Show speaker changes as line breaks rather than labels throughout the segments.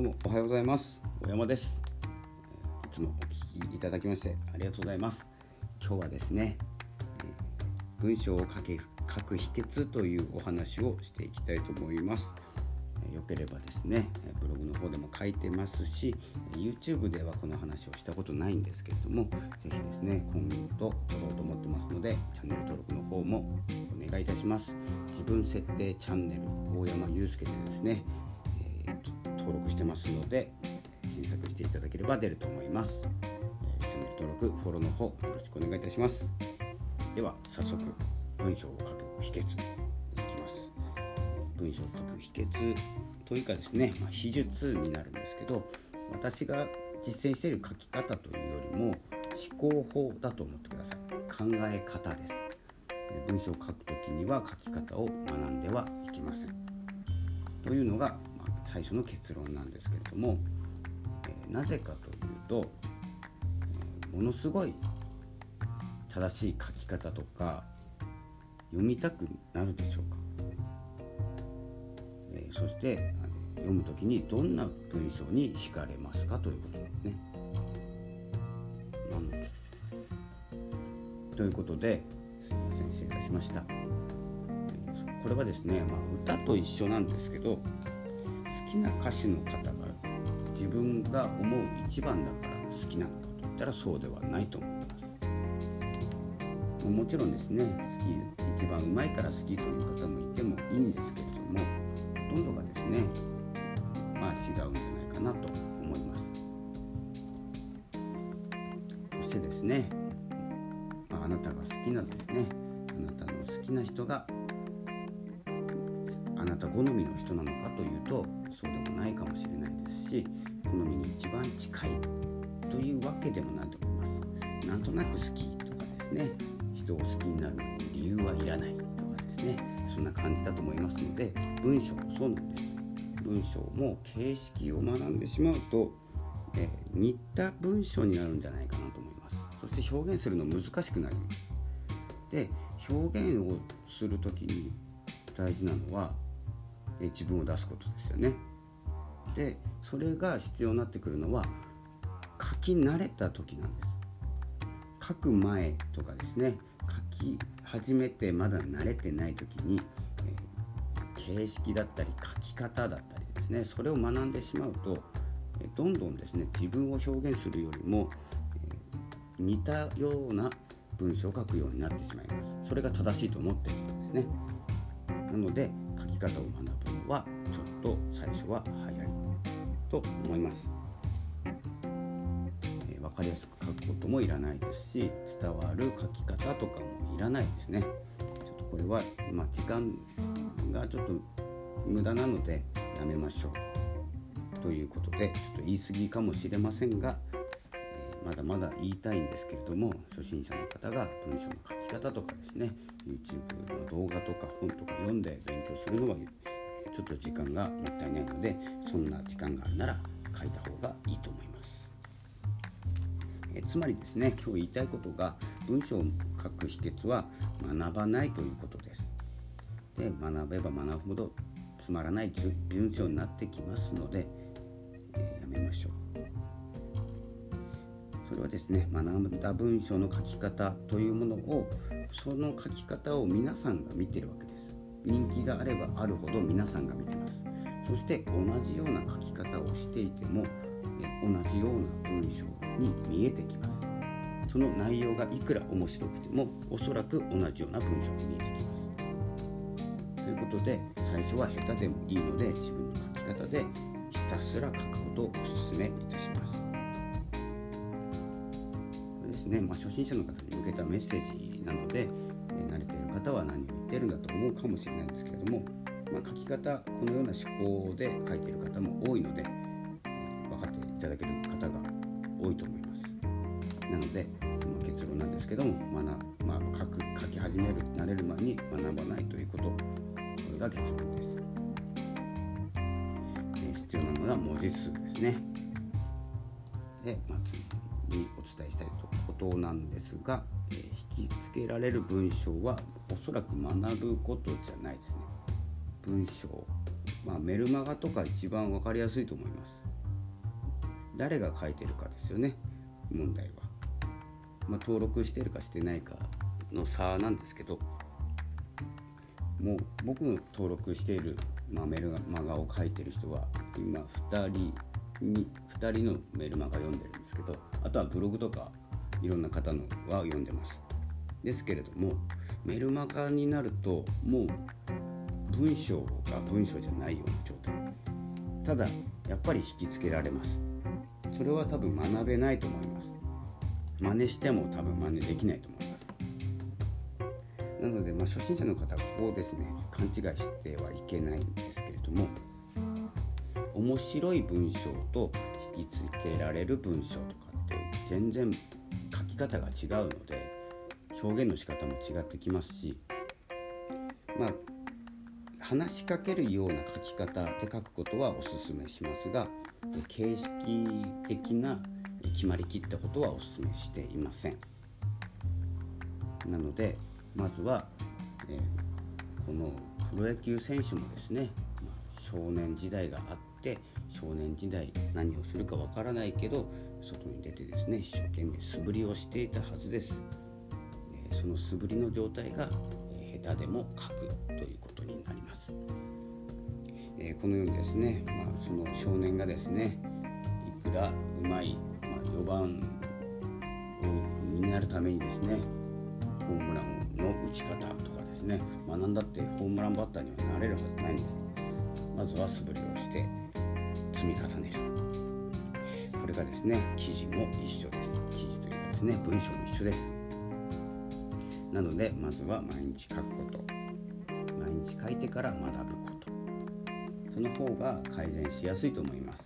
どうもおはようございます。小山です。いつもお聞きいただきましてありがとうございます。今日はですね文章を書け書く秘訣というお話をしていきたいと思います。よければですねブログの方でも書いてますし YouTube ではこの話をしたことないんですけれども是非ですね今後と撮ろうと思ってますのでチャンネル登録の方もお願いいたします。自分設定チャンネル大山祐介でですね、登録してますので検索していただければ出ると思います、えチャンネル登録フォローの方よろしくお願いいたします。では早速文章を書く秘訣いきます。文章を書く秘訣というかですね、まあ、秘術になるんですけど私が実践している書き方というよりも思考法だと思ってください。考え方です。文章を書くときには書き方を学んではいけませんというのが、最初の結論なんですけれども、えー、なぜかというと、え、ものすごい正しい書き方とか読みたくなるでしょうか、えー、そして読む時にどんな文章に惹かれますかということですね。ということですいません失礼いたしました。これはですね、まあ、歌と一緒なんですけどきな歌手の方が自分が思う一番だから好きなのかといったらそうではないと思います。もちろんですね好き一番うまいから好きという方もいてもいいんですけれどもほとんどがですねまあ違うんじゃないかなと思いますそしてですね、まあ、あなたが好きなですねあなたの好きな人があなた好みの人なのかというとそうでもないかもしれないですし好みに一番近いというわけでもないと思います。なんとなく好きとかですね人を好きになる理由はいらないとかですねそんな感じだと思いますので文章もそうなんです。文章も形式を学んでしまうと、え、似た文章になるんじゃないかなと思います。そして表現するの難しくなります。で表現をする時に大事なのは、自分を出すことですよね。でそれが必要になってくるのは書き慣れた時なんです。書く前とかですね。書き始めてまだ慣れてない時にえ形式だったり書き方だったりですね。それを学んでしまうとえどんどんですね自分を表現するよりもえ似たような文章を書くようになってしまいます。それが正しいと思っているんですね。なので書き方を学ぶ。はちょっと最初は早いと思います、えー、分かりやすく書くこともいらないですし伝わる書き方とかもいらないですね。ちょっとこれは、まあ、時間がちょっと無駄なのでやめましょうということでちょっと言い過ぎかもしれませんが、えー、まだまだ言いたいんですけれども初心者の方が文章の書き方とかですね YouTube の動画とか本とか読んで勉強するのはちょっと時間がもったいないのでそんな時間があるなら書いた方がいいと思います。えつまりですね今日言いたいことが文章を書く秘訣は学ばないということです。で学べば学ぶほどつまらない文章になってきますので、えー、やめましょうそれはですね学んだ文章の書き方というものをその書き方を皆さんが見てるわけです人気があればあるほど皆さんが見てます。そして同じような書き方をしていても同じような文章に見えてきます。その内容がいくら面白くてもおそらく同じような文章に見えてきます。ということで最初は下手でもいいので自分の書き方でひたすら書くことをお勧めいたします。これですね、まあ、初心者の方に向けたメッセージなので、慣れている方は何をってるんだと思うかもしれないんですけれども、まあ、書き方このような思考で書いている方も多いので、分かっていただける方が多いと思います。なので、ま結論なんですけども、まあ、まあ、書く書き始める慣れる前に学ばないということこれが結論です、え必要なのは文字数ですねで、まあ、次にお伝えしたいことなんですが、えー、引き付けられる文章はおそらく学ぶことじゃないですね。文章。まあメルマガとか一番分かりやすいと思います。誰が書いてるかですよね問題は、まあ、登録してるかしてないかの差なんですけどもう僕の登録している、まあ、メルマガを書いてる人は今2人に2人のメルマガ読んでるんですけどあとはブログとかいろんな方のは読んでます。ですけれどもメルマガになるともう文章が文章じゃないような状態。ただやっぱり引きつけられます。それは多分学べないと思います。真似しても多分真似できないと思います。なので、まあ、初心者の方はここをですね勘違いしてはいけないんですけれども面白い文章と引きつけられる文章とかって全然書き方が違うので表現の仕方も違ってきますしまあ話しかけるような書き方で書くことはおすすめしますが形式的な決まりきったことはおすすめしていません。なのでまずは、えー、このプロ野球選手もですね、ま、少年時代があって少年時代何をするかわからないけど外に出てですね一生懸命素振りをしていたはずです、その素振りの状態が、下手でも書くということになります、えこのようにですね、まあ、その少年がですねいくらうまい、まあ、4番になるためにですねホームランの打ち方とかですね学んだってホームランバッターにはなれるはずないんです。まずは素振りをして積み重ねる。これがですね記事も一緒です。記事というかですね文章も一緒です。なのでまずは毎日書くこと。毎日書いてから学ぶこと。その方が改善しやすいと思います、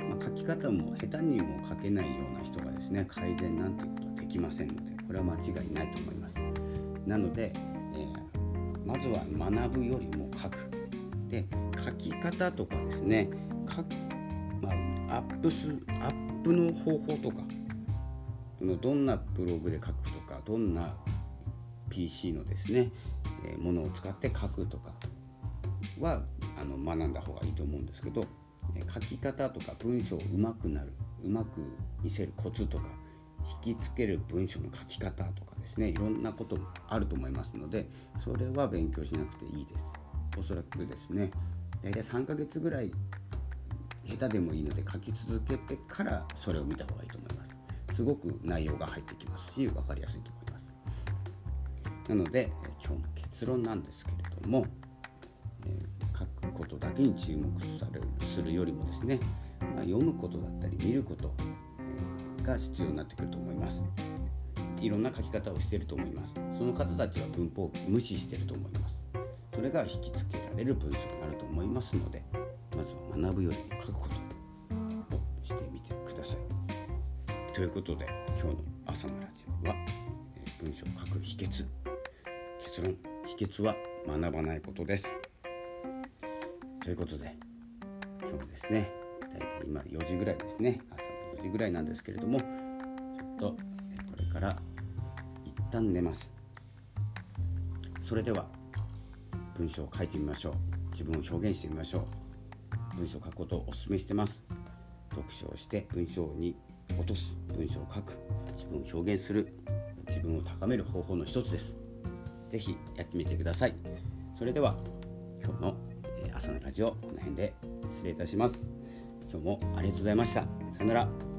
まあ、書き方も下手にも書けないような人がですね改善なんていうことはできませんのでこれは間違いないと思います。なので、えー、まずは学ぶよりも書く。で書き方とかですね書まあ、アップすアップの方法とかどんなブログで書くとかどんな PC のですね、え、ものを使って書くとかはあの学んだ方がいいと思うんですけど、書き方とか文章をうまくなるうまく見せるコツとか引きつける文章の書き方とかですねいろんなこともあると思いますのでそれは勉強しなくていいです。おそらくですね大体3ヶ月ぐらい下手でもいいので書き続けてからそれを見た方がいいと思います。すごく内容が入ってきますし分かりやすいと思います。なので今日の結論なんですけれども、えー、書くことだけに注目されるするよりもですね、まあ、読むことだったり見ること、えー、が必要になってくると思います。いろんな書き方をしていると思います。その方たちは文法を無視していると思います。それが引きつけられる文章になると思いますのでまずは学ぶよりも書くことをしてみてください。ということで今日の朝のラジオは、え文章を書く秘訣結論秘訣は学ばないことです。ということで今日もですね大体今4時ぐらいですね朝の4時ぐらいなんですけれどもちょっとこれから一旦寝ます。それでは文章を書いてみましょう。自分を表現してみましょう。文章を書くことをお勧めしてます。読書をして文章に落とす。文章を書く。自分を表現する。自分を高める方法の一つです。是非やってみてください。それでは今日の朝のラジオこの辺で失礼いたします。今日もありがとうございました。さよなら。